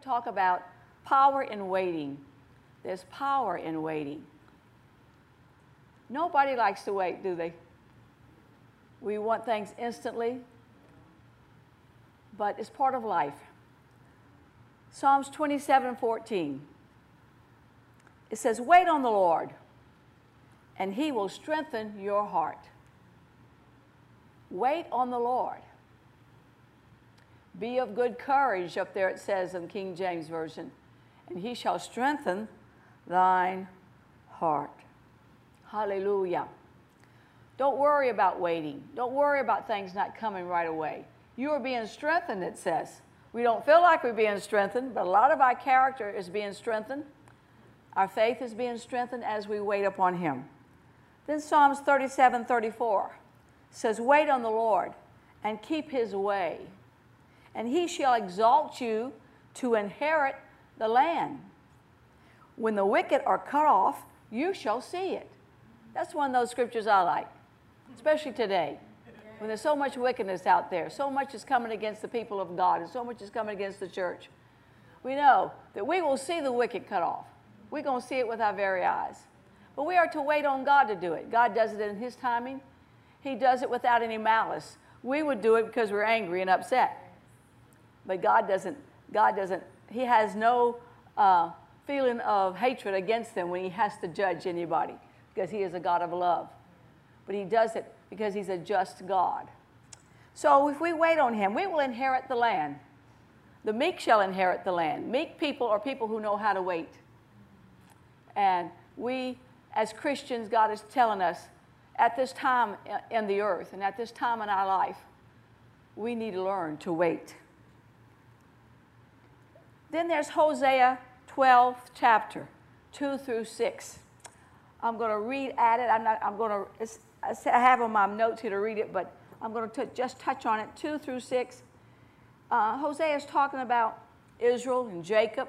talk about power in waiting. There's power in waiting. Nobody likes to wait, do they? We want things instantly, but it's part of life. Psalms 27 14. It says, Wait on the Lord, and he will strengthen your heart. Wait on the Lord. Be of good courage, up there it says in the King James Version, and he shall strengthen thine heart. Hallelujah. Don't worry about waiting. Don't worry about things not coming right away. You are being strengthened, it says. We don't feel like we're being strengthened, but a lot of our character is being strengthened. Our faith is being strengthened as we wait upon Him. Then Psalms 37 34 says, Wait on the Lord and keep His way, and He shall exalt you to inherit the land. When the wicked are cut off, you shall see it. That's one of those scriptures I like, especially today when there's so much wickedness out there, so much is coming against the people of God, and so much is coming against the church. We know that we will see the wicked cut off. We're going to see it with our very eyes. But we are to wait on God to do it. God does it in His timing, He does it without any malice. We would do it because we're angry and upset. But God doesn't, God doesn't, He has no uh, feeling of hatred against them when He has to judge anybody because He is a God of love. But He does it because he's a just God. So if we wait on him, we will inherit the land. The meek shall inherit the land. Meek people are people who know how to wait. And we, as Christians, God is telling us at this time in the earth and at this time in our life, we need to learn to wait. Then there's Hosea 12, chapter 2 through 6. I'm going to read at it. I'm not, I'm going to, I have on my notes here to read it, but I'm going to just touch on it. Two through six. Uh, Hosea is talking about Israel and Jacob.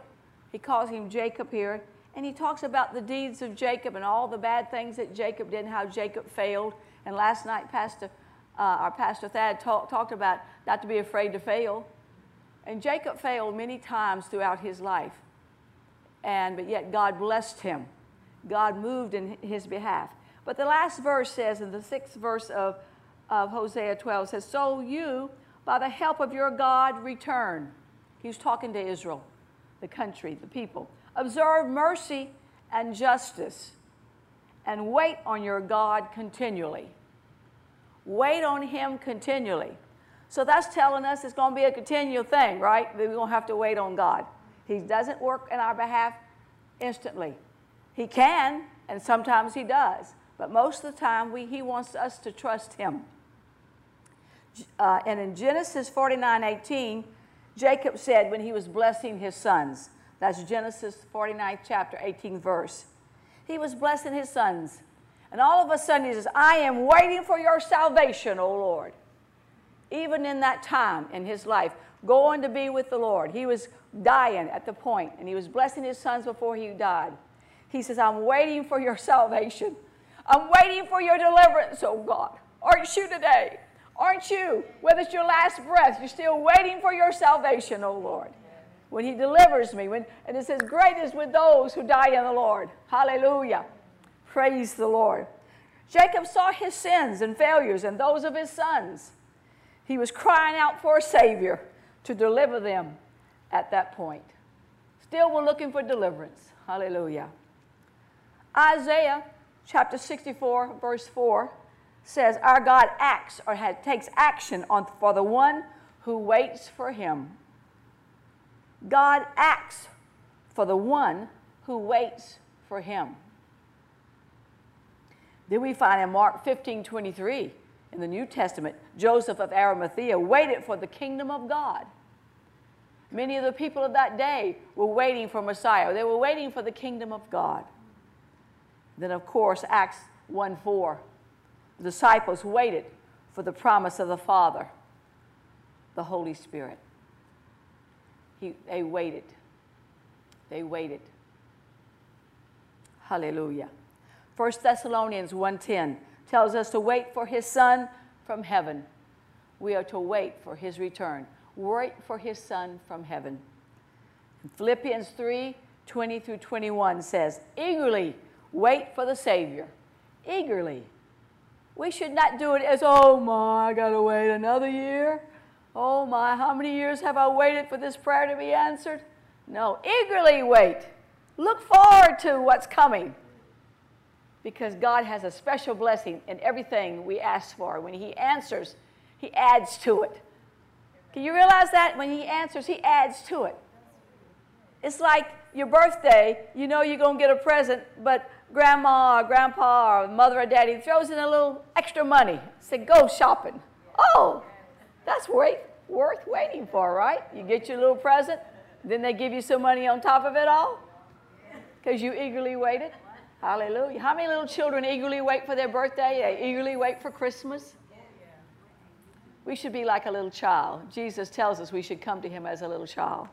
He calls him Jacob here. And he talks about the deeds of Jacob and all the bad things that Jacob did and how Jacob failed. And last night, Pastor, uh, our Pastor Thad talk, talked about not to be afraid to fail. And Jacob failed many times throughout his life. And, but yet God blessed him. God moved in his behalf. But the last verse says, in the sixth verse of, of Hosea 12, says, So you, by the help of your God, return. He's talking to Israel, the country, the people. Observe mercy and justice, and wait on your God continually. Wait on Him continually. So that's telling us it's going to be a continual thing, right? We're going to have to wait on God. He doesn't work in our behalf instantly. He can, and sometimes He does. But most of the time, we, he wants us to trust him. Uh, and in Genesis 49 18, Jacob said when he was blessing his sons, that's Genesis 49, chapter 18, verse. He was blessing his sons. And all of a sudden, he says, I am waiting for your salvation, O Lord. Even in that time in his life, going to be with the Lord. He was dying at the point, and he was blessing his sons before he died. He says, I'm waiting for your salvation. I'm waiting for your deliverance, oh God. Aren't you today? Aren't you? Whether it's your last breath, you're still waiting for your salvation, oh Lord. When He delivers me, when, and it says, Great is with those who die in the Lord. Hallelujah. Praise the Lord. Jacob saw his sins and failures and those of his sons. He was crying out for a Savior to deliver them at that point. Still, we're looking for deliverance. Hallelujah. Isaiah chapter 64, verse 4 says, Our God acts or had, takes action on, for the one who waits for him. God acts for the one who waits for him. Then we find in Mark 15 23 in the New Testament, Joseph of Arimathea waited for the kingdom of God. Many of the people of that day were waiting for Messiah, they were waiting for the kingdom of God. Then, of course, Acts 1 4. The disciples waited for the promise of the Father, the Holy Spirit. He, they waited. They waited. Hallelujah. 1 Thessalonians 1:10 tells us to wait for his son from heaven. We are to wait for his return. Wait for his son from heaven. Philippians 3 20 through 21 says, Eagerly wait for the Savior. Eagerly. We should not do it as, oh my, I gotta wait another year. Oh my, how many years have I waited for this prayer to be answered? No, eagerly wait. Look forward to what's coming because God has a special blessing in everything we ask for. When He answers, He adds to it. Can you realize that? When He answers, He adds to it. It's like your birthday, you know you're going to get a present, but grandma or grandpa or mother or daddy throws in a little extra money. Say, go shopping. Oh, that's worth, worth waiting for, right? You get your little present, then they give you some money on top of it all because you eagerly waited. Hallelujah. How many little children eagerly wait for their birthday? They eagerly wait for Christmas? We should be like a little child. Jesus tells us we should come to him as a little child.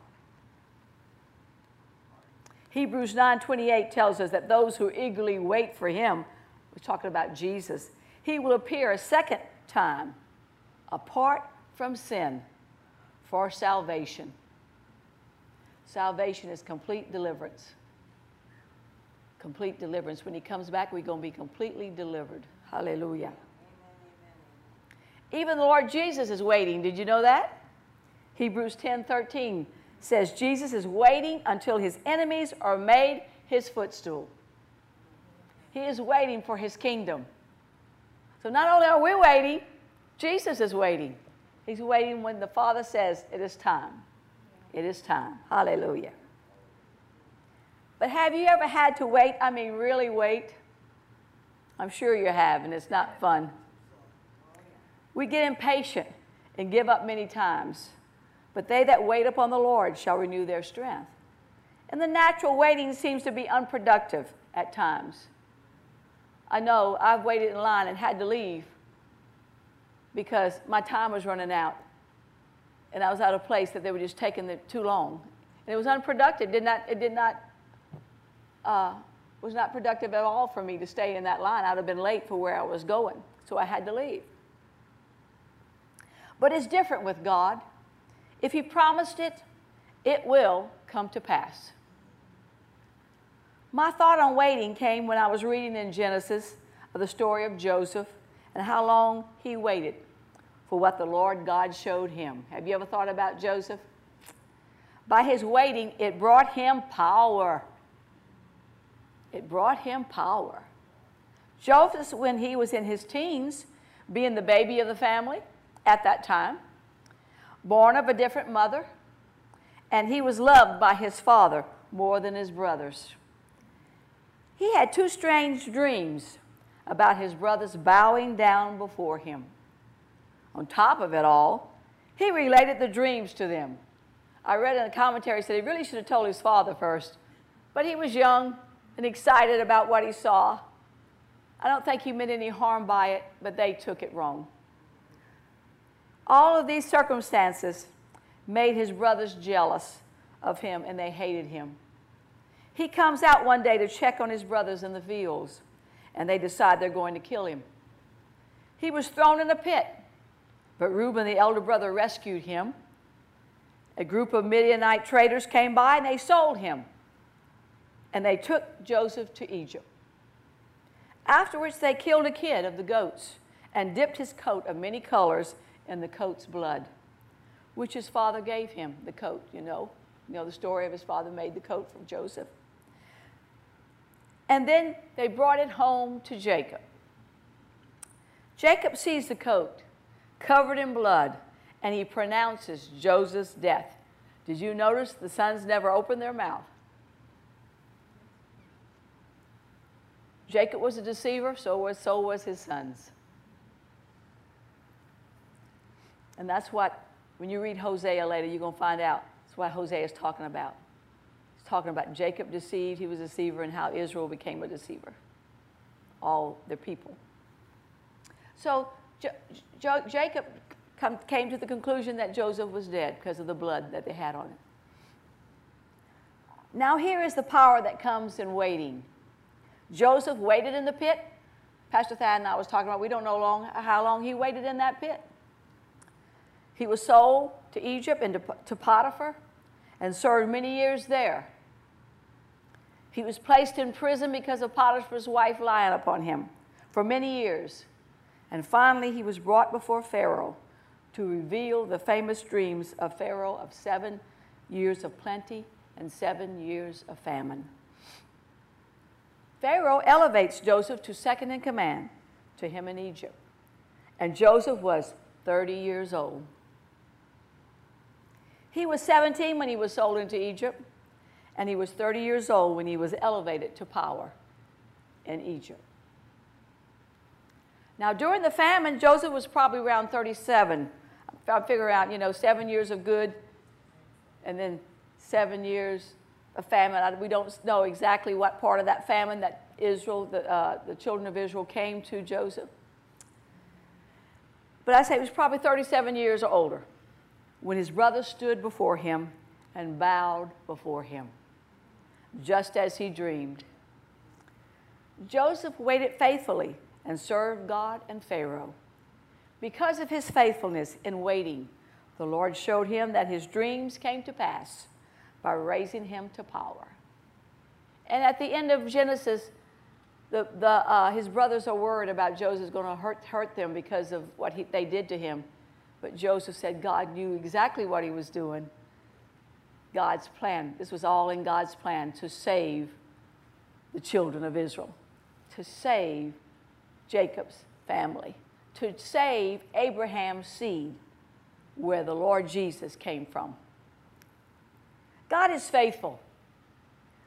Hebrews 9:28 tells us that those who eagerly wait for him, we're talking about Jesus, he will appear a second time apart from sin for salvation. Salvation is complete deliverance complete deliverance. When he comes back, we're going to be completely delivered. Hallelujah. Even the Lord Jesus is waiting. Did you know that? Hebrews 10 13 says Jesus is waiting until his enemies are made his footstool. He is waiting for his kingdom. So not only are we waiting, Jesus is waiting. He's waiting when the Father says, It is time. It is time. Hallelujah. But have you ever had to wait? I mean, really wait? I'm sure you have, and it's not fun. We get impatient and give up many times. But they that wait upon the Lord shall renew their strength. And the natural waiting seems to be unproductive at times. I know I've waited in line and had to leave because my time was running out. And I was at a place that they were just taking the, too long. And it was unproductive. Did not, it did not uh, was not productive at all for me to stay in that line. I'd have been late for where I was going, so I had to leave. But it's different with God. If He promised it, it will come to pass. My thought on waiting came when I was reading in Genesis of the story of Joseph and how long he waited for what the Lord God showed him. Have you ever thought about Joseph? By his waiting, it brought him power. It brought him power. Joseph, when he was in his teens, being the baby of the family at that time, born of a different mother, and he was loved by his father more than his brothers. He had two strange dreams about his brothers bowing down before him. On top of it all, he related the dreams to them. I read in the commentary said he really should have told his father first, but he was young and excited about what he saw. I don't think he meant any harm by it, but they took it wrong. All of these circumstances made his brothers jealous of him and they hated him. He comes out one day to check on his brothers in the fields and they decide they're going to kill him. He was thrown in a pit, but Reuben, the elder brother, rescued him. A group of Midianite traders came by and they sold him and they took Joseph to Egypt. Afterwards, they killed a kid of the goats and dipped his coat of many colors in the coat's blood, which his father gave him, the coat, you know. You know the story of his father made the coat from Joseph. And then they brought it home to Jacob. Jacob sees the coat covered in blood, and he pronounces Joseph's death. Did you notice the sons never opened their mouth? Jacob was a deceiver, so was, so was his sons. And that's what, when you read Hosea later, you're going to find out. That's what Hosea is talking about. He's talking about Jacob deceived, he was a deceiver, and how Israel became a deceiver. All their people. So Jacob come, came to the conclusion that Joseph was dead because of the blood that they had on him. Now, here is the power that comes in waiting. Joseph waited in the pit. Pastor Thad and I was talking about, we don't know long, how long he waited in that pit. He was sold to Egypt and to, to Potiphar. and served many years there. He was placed in prison because of Potiphar's wife lying upon him for many years. And finally, he was brought before Pharaoh to reveal the famous dreams of Pharaoh of seven years of plenty and seven years of famine. Pharaoh elevates Joseph to second in command to him in Egypt. And Joseph was 30 years old. He was 17 when he was sold into Egypt, and he was 30 years old when he was elevated to power in Egypt. Now, during the famine, Joseph was probably around 37. I figure out, you know, seven years of good, and then seven years of famine. We don't know exactly what part of that famine that Israel, the, uh, the children of Israel, came to Joseph. But I say he was probably 37 years or older when his brother stood before him and bowed before him, just as he dreamed. Joseph waited faithfully and served God and Pharaoh. Because of his faithfulness in waiting, the Lord showed him that his dreams came to pass by raising him to power. And at the end of Genesis, the, the, uh, his brothers are worried about Joseph going to hurt, hurt them because of what he, they did to him. But Joseph said God knew exactly what he was doing. God's plan. This was all in God's plan to save the children of Israel, to save Jacob's family, to save Abraham's seed, where the Lord Jesus came from. God is faithful.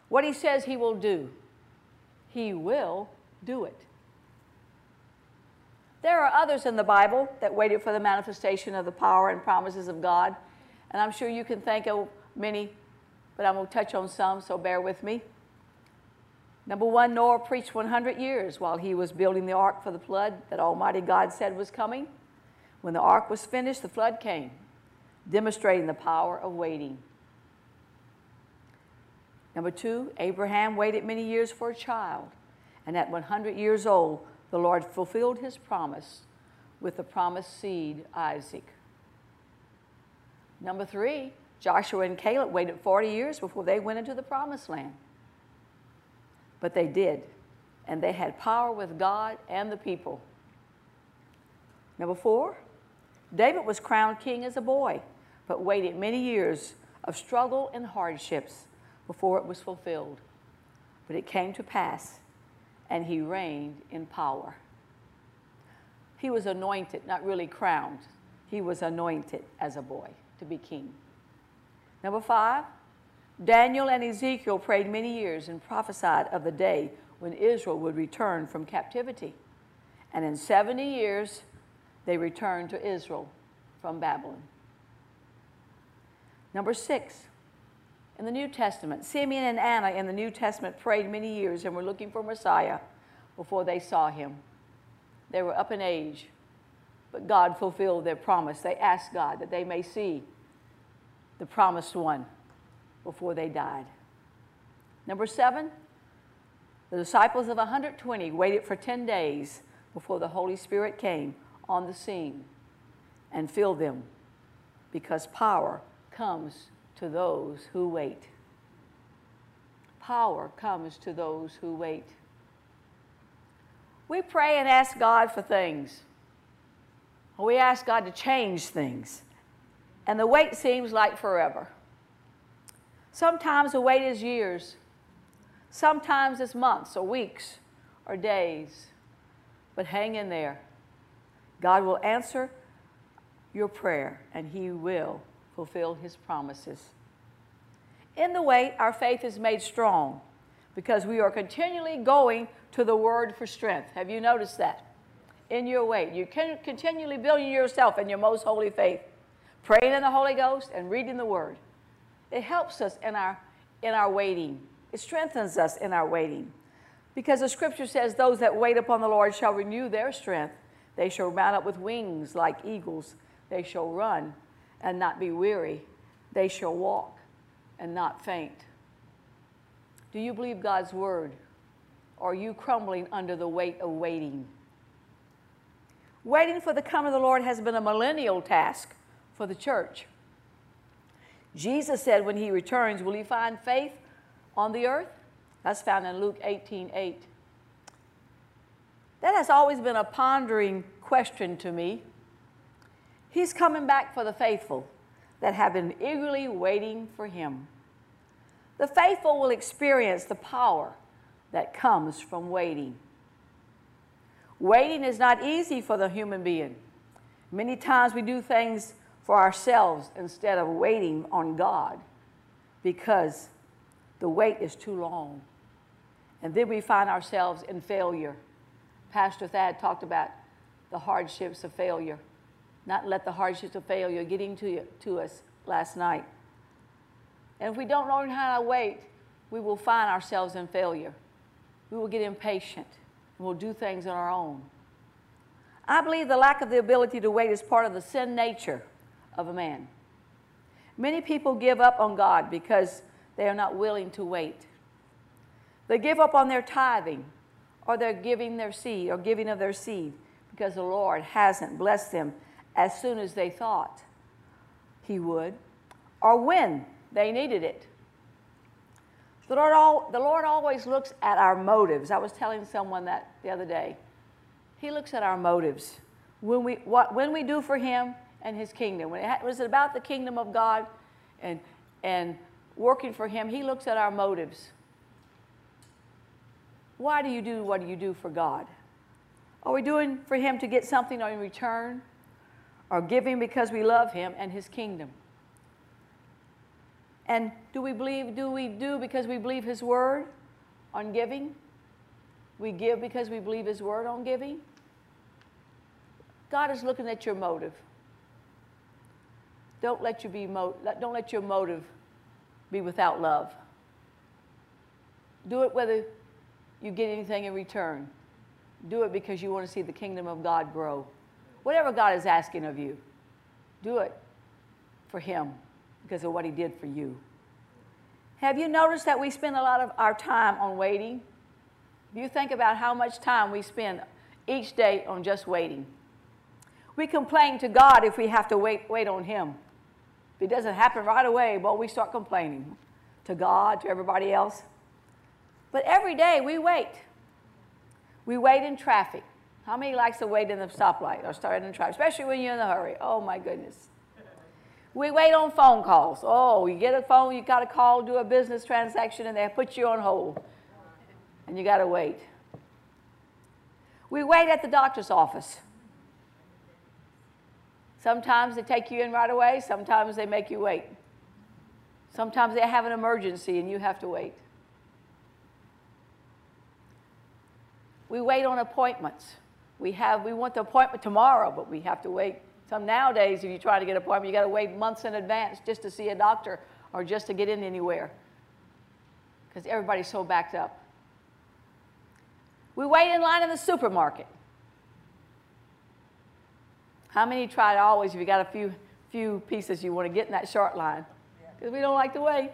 What he says he will do, he will do it. There are others in the Bible that waited for the manifestation of the power and promises of God, and I'm sure you can think of many, but I'm going to touch on some, so bear with me. Number one, Noah preached 100 years while he was building the ark for the flood that Almighty God said was coming. When the ark was finished, the flood came, demonstrating the power of waiting. Number two, Abraham waited many years for a child, and at 100 years old, the Lord fulfilled his promise with the promised seed, Isaac. Number three, Joshua and Caleb waited 40 years before they went into the promised land. But they did, and they had power with God and the people. Number four, David was crowned king as a boy, but waited many years of struggle and hardships before it was fulfilled. But it came to pass and he reigned in power. He was anointed, not really crowned. He was anointed as a boy to be king. Number five, Daniel and Ezekiel prayed many years and prophesied of the day when Israel would return from captivity. And in 70 years, they returned to Israel from Babylon. Number six, in the New Testament. Simeon and Anna in the New Testament prayed many years and were looking for Messiah before they saw him. They were up in age, but God fulfilled their promise. They asked God that they may see the promised one before they died. Number seven, the disciples of 120 waited for 10 days before the Holy Spirit came on the scene and filled them because power comes to those who wait. Power comes to those who wait. We pray and ask God for things. We ask God to change things. And the wait seems like forever. Sometimes the wait is years. Sometimes it's months or weeks or days. But hang in there. God will answer your prayer and He will fulfill his promises. In the wait, our faith is made strong because we are continually going to the word for strength. Have you noticed that? In your wait, you can continually building yourself in your most holy faith, praying in the Holy Ghost and reading the word. It helps us in our in our waiting. It strengthens us in our waiting. Because the scripture says, Those that wait upon the Lord shall renew their strength. They shall mount up with wings like eagles. They shall run and not be weary. They shall walk and not faint. Do you believe God's word? Or are you crumbling under the weight of waiting? Waiting for the coming of the Lord has been a millennial task for the church. Jesus said when he returns, will he find faith on the earth? That's found in Luke 18 8. That has always been a pondering question to me. He's coming back for the faithful that have been eagerly waiting for him. The faithful will experience the power that comes from waiting. Waiting is not easy for the human being. Many times we do things for ourselves instead of waiting on God because the wait is too long. And then we find ourselves in failure. Pastor Thad talked about the hardships of failure. Not let the hardships of failure get into you, to us last night. And if we don't learn how to wait, we will find ourselves in failure. We will get impatient and we'll do things on our own. I believe the lack of the ability to wait is part of the sin nature of a man. Many people give up on God because they are not willing to wait. They give up on their tithing or they're giving their seed or giving of their seed because the Lord hasn't blessed them as soon as they thought He would or when they needed it. The Lord, the Lord always looks at our motives. I was telling someone that the other day. He looks at our motives. When we, what, when we do for Him and His kingdom, when it was about the kingdom of God and, and working for Him, He looks at our motives. Why do you do what do you do for God? Are we doing for Him to get something in return? Or giving because we love Him and His kingdom? And do we believe, do we do because we believe His word on giving? We give because we believe His word on giving? God is looking at your motive. Don't let, you be mo- don't let your motive be without love. Do it whether you get anything in return. Do it because you want to see the kingdom of God grow. Whatever God is asking of you, do it for Him because of what He did for you. Have you noticed that we spend a lot of our time on waiting? Do you think about how much time we spend each day on just waiting? We complain to God if we have to wait, wait on Him. If it doesn't happen right away, well, we start complaining to God, to everybody else. But every day we wait. We wait in traffic. How many likes to wait in the stoplight or start in the traffic, especially when you're in a hurry? Oh my goodness. We wait on phone calls. Oh, you get a phone, you got to call, do a business transaction, and they put you on hold. And you got to wait. We wait at the doctor's office. Sometimes they take you in right away, sometimes they make you wait. Sometimes they have an emergency and you have to wait. We wait on appointments. We, have, we want the appointment tomorrow, but we have to wait. Some nowadays, if you try to get an appointment, you got to wait months in advance just to see a doctor or just to get in anywhere because everybody's so backed up. We wait in line in the supermarket. How many try to always, if you got a few, few pieces you want to get in that short line? Because we don't like to wait.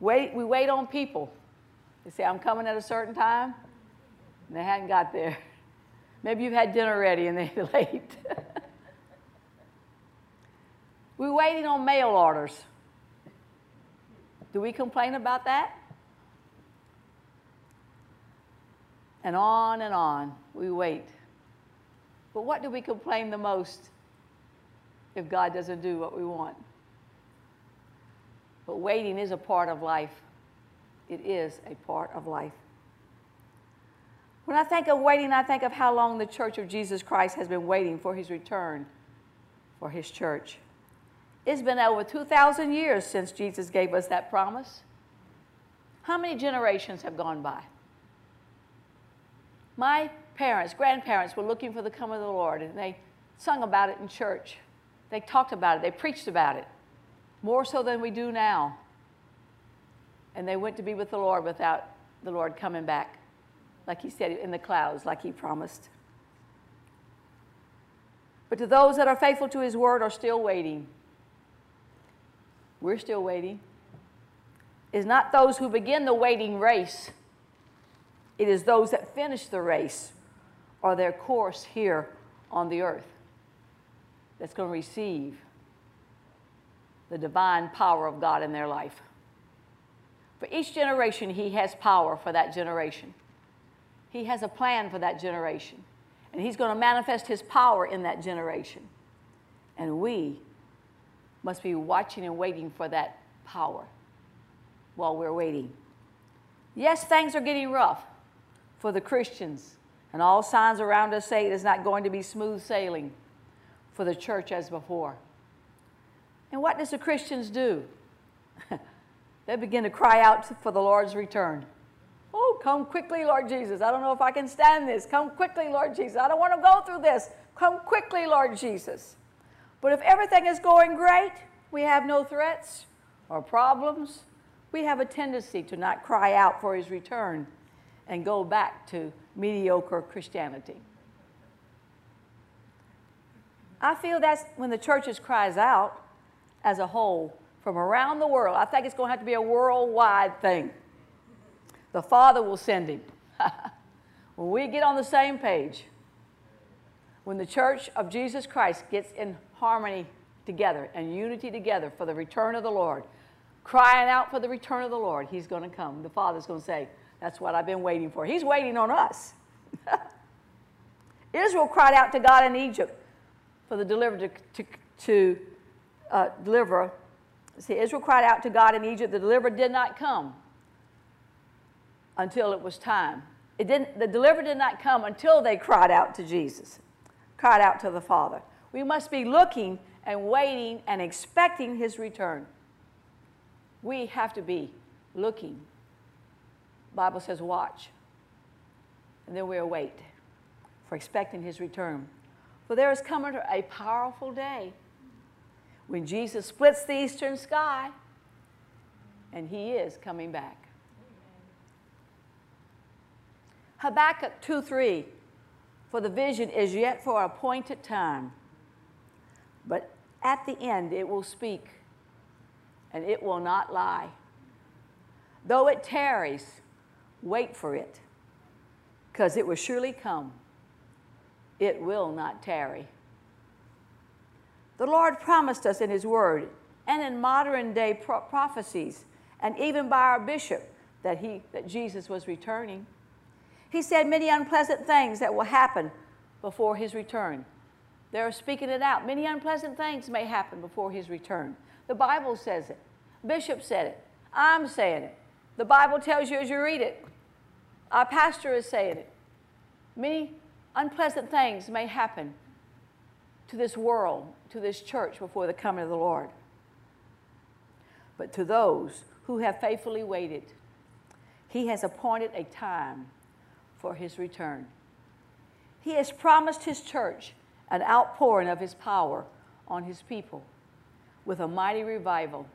Wait, we wait on people. They say, I'm coming at a certain time, and they hadn't got there. Maybe you've had dinner ready and they're late. We're waiting on mail orders. Do we complain about that? And on and on, we wait. But what do we complain the most if God doesn't do what we want? But waiting is a part of life. It is a part of life. When I think of waiting, I think of how long the Church of Jesus Christ has been waiting for his return for his church. It's been over 2,000 years since Jesus gave us that promise. How many generations have gone by? My parents, grandparents were looking for the coming of the Lord, and they sung about it in church. They talked about it, they preached about it, more so than we do now and they went to be with the Lord without the Lord coming back, like he said in the clouds, like he promised. But to those that are faithful to his word are still waiting. We're still waiting. Is not those who begin the waiting race, it is those that finish the race or their course here on the earth that's going to receive the divine power of God in their life. For each generation, He has power for that generation. He has a plan for that generation. And He's going to manifest His power in that generation. And we must be watching and waiting for that power while we're waiting. Yes, things are getting rough for the Christians, and all signs around us say it is not going to be smooth sailing for the church as before. And what does the Christians do? they begin to cry out for the Lord's return. Come quickly, Lord Jesus. I don't know if I can stand this. Come quickly, Lord Jesus. I don't want to go through this. Come quickly, Lord Jesus. But if everything is going great, we have no threats or problems, we have a tendency to not cry out for his return and go back to mediocre Christianity. I feel that's when the churches cries out as a whole from around the world. I think it's going to have to be a worldwide thing. The Father will send him. when we get on the same page, when the church of Jesus Christ gets in harmony together and unity together for the return of the Lord, crying out for the return of the Lord, He's going to come. The Father's going to say, That's what I've been waiting for. He's waiting on us. Israel cried out to God in Egypt for the deliverer to, to, to uh, deliver. See, Israel cried out to God in Egypt. The deliverer did not come until it was time. It didn't, the deliverer did not come until they cried out to Jesus, cried out to the Father. We must be looking and waiting and expecting his return. We have to be looking. Bible says watch. And then we await for expecting his return. For there is coming a powerful day when Jesus splits the eastern sky and he is coming back. Habakkuk 2 3 For the vision is yet for appointed time, but at the end it will speak, and it will not lie. Though it tarries, wait for it, because it will surely come. It will not tarry. The Lord promised us in His Word and in modern day pro- prophecies, and even by our bishop, that, he, that Jesus was returning. He said many unpleasant things that will happen before His return. They're speaking it out. Many unpleasant things may happen before his return. The Bible says it. Bishop said it. I'm saying it. The Bible tells you as you read it. Our pastor is saying it. Many unpleasant things may happen to this world, to this church before the coming of the Lord. But to those who have faithfully waited, he has appointed a time for his return. He has promised his church an outpouring of his power on his people with a mighty revival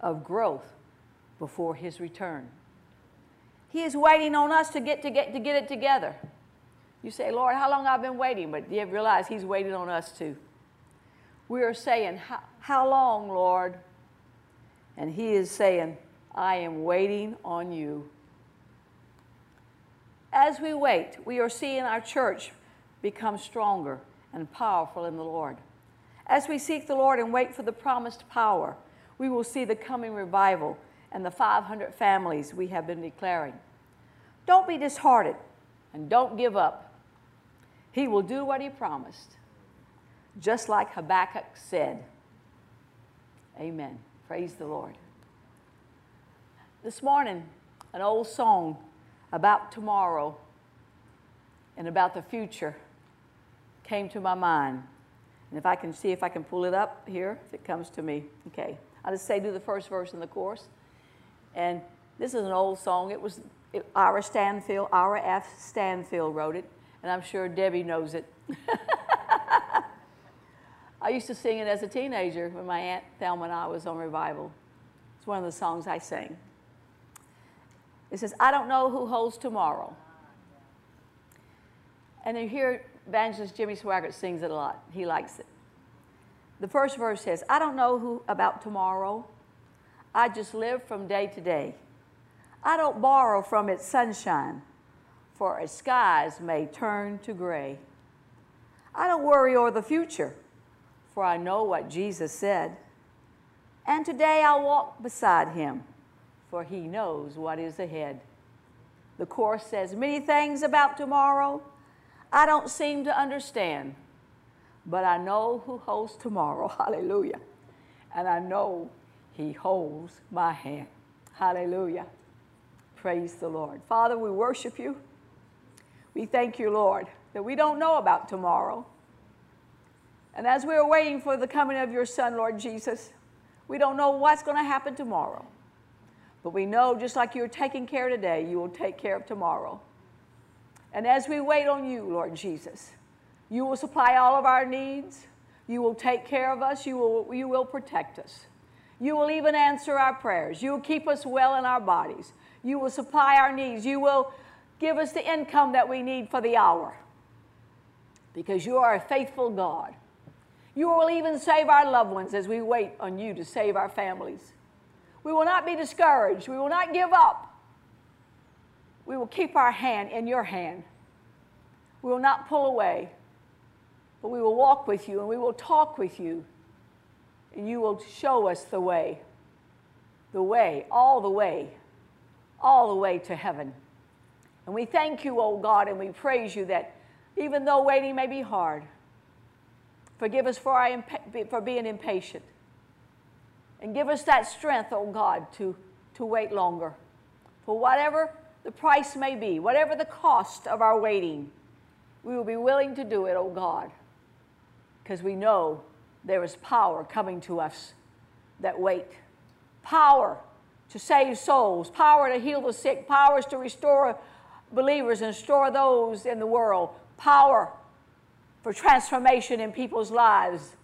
of growth before his return. He is waiting on us to get, to get, to get it together. You say, Lord, how long I've been waiting? But you realize he's waiting on us too. We are saying, how long, Lord? And he is saying, I am waiting on you. As we wait, we are seeing our church become stronger and powerful in the Lord. As we seek the Lord and wait for the promised power, we will see the coming revival and the 500 families we have been declaring. Don't be disheartened and don't give up. He will do what he promised, just like Habakkuk said. Amen. Praise the Lord. This morning, an old song about tomorrow and about the future came to my mind. And if I can see if I can pull it up here, if it comes to me. Okay. I'll just say do the first verse in the course. And this is an old song. It was it, Ira Stanphill, Ira F. Stanphill wrote it, and I'm sure Debbie knows it. I used to sing it as a teenager when my Aunt Thelma and I was on revival. It's one of the songs I sang. It says, I don't know who holds tomorrow. And you hear evangelist Jimmy Swaggart sings it a lot. He likes it. The first verse says, I don't know who about tomorrow. I just live from day to day. I don't borrow from its sunshine, for its skies may turn to gray. I don't worry over the future, for I know what Jesus said. And today I'll walk beside him, for he knows what is ahead. The course says many things about tomorrow I don't seem to understand, but I know who holds tomorrow. Hallelujah. And I know he holds my hand. Hallelujah. Praise the Lord. Father, we worship you. We thank you, Lord, that we don't know about tomorrow. And as we are waiting for the coming of your Son, Lord Jesus, we don't know what's going to happen tomorrow. But we know just like you're taking care today, you will take care of tomorrow. And as we wait on you, Lord Jesus, you will supply all of our needs. You will take care of us. You will, you will protect us. You will even answer our prayers. You will keep us well in our bodies. You will supply our needs. You will give us the income that we need for the hour because you are a faithful God. You will even save our loved ones as we wait on you to save our families. We will not be discouraged. We will not give up. We will keep our hand in your hand. We will not pull away, but we will walk with you and we will talk with you. And you will show us the way, the way, all the way, all the way to heaven. And we thank you, O oh God, and we praise you that even though waiting may be hard, forgive us for, our, for being impatient. And give us that strength, oh God, to, to wait longer. For whatever the price may be, whatever the cost of our waiting, we will be willing to do it, oh God, because we know there is power coming to us that wait. Power to save souls, power to heal the sick, powers to restore believers and restore those in the world, power for transformation in people's lives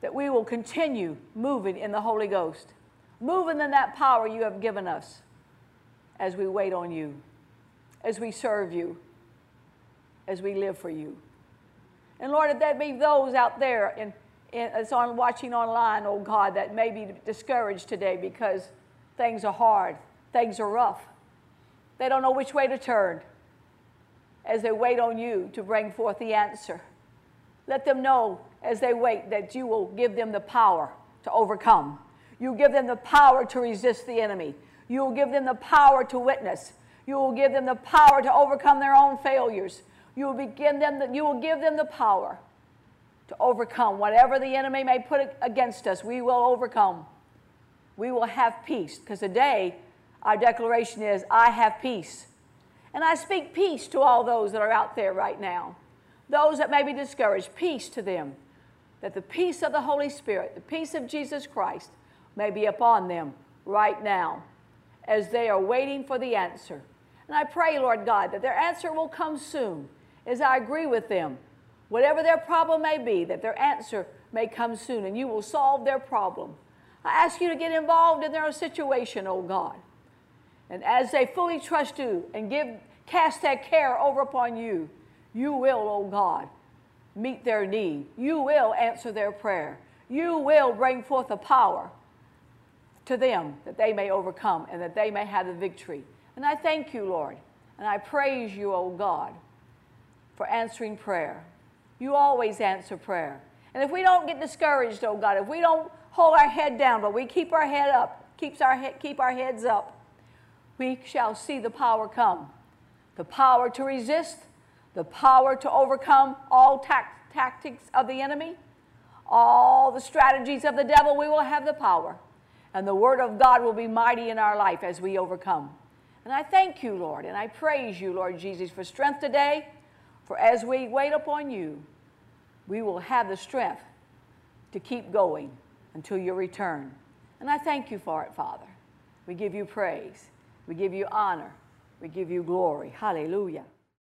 that we will continue moving in the Holy Ghost, moving in that power you have given us as we wait on you, as we serve you, as we live for you. And Lord, if there be those out there in, in, that's on watching online, oh God, that may be discouraged today because things are hard, things are rough. They don't know which way to turn as they wait on you to bring forth the answer. Let them know as they wait that you will give them the power to overcome. You give them the power to resist the enemy. You will give them the power to witness. You will give them the power to overcome their own failures. You will begin them. The, you will give them the power to overcome whatever the enemy may put against us. We will overcome. We will have peace because today our declaration is, "I have peace," and I speak peace to all those that are out there right now. Those that may be discouraged, peace to them that the peace of the Holy Spirit, the peace of Jesus Christ, may be upon them right now as they are waiting for the answer. And I pray, Lord God, that their answer will come soon as I agree with them. Whatever their problem may be, that their answer may come soon and you will solve their problem. I ask you to get involved in their situation, oh God. And as they fully trust you and give, cast that care over upon you, you will, oh God, meet their need. You will answer their prayer. You will bring forth a power to them that they may overcome and that they may have the victory. And I thank you, Lord, and I praise you, O God, for answering prayer. You always answer prayer. And if we don't get discouraged, oh God, if we don't hold our head down, but we keep our head up, keeps our he- keep our heads up, we shall see the power come. The power to resist, the power to overcome all ta- tactics of the enemy, all the strategies of the devil, we will have the power. And the word of God will be mighty in our life as we overcome. And I thank you, Lord, and I praise you, Lord Jesus, for strength today. For as we wait upon you, we will have the strength to keep going until your return. And I thank you for it, Father. We give you praise. We give you honor. We give you glory. Hallelujah.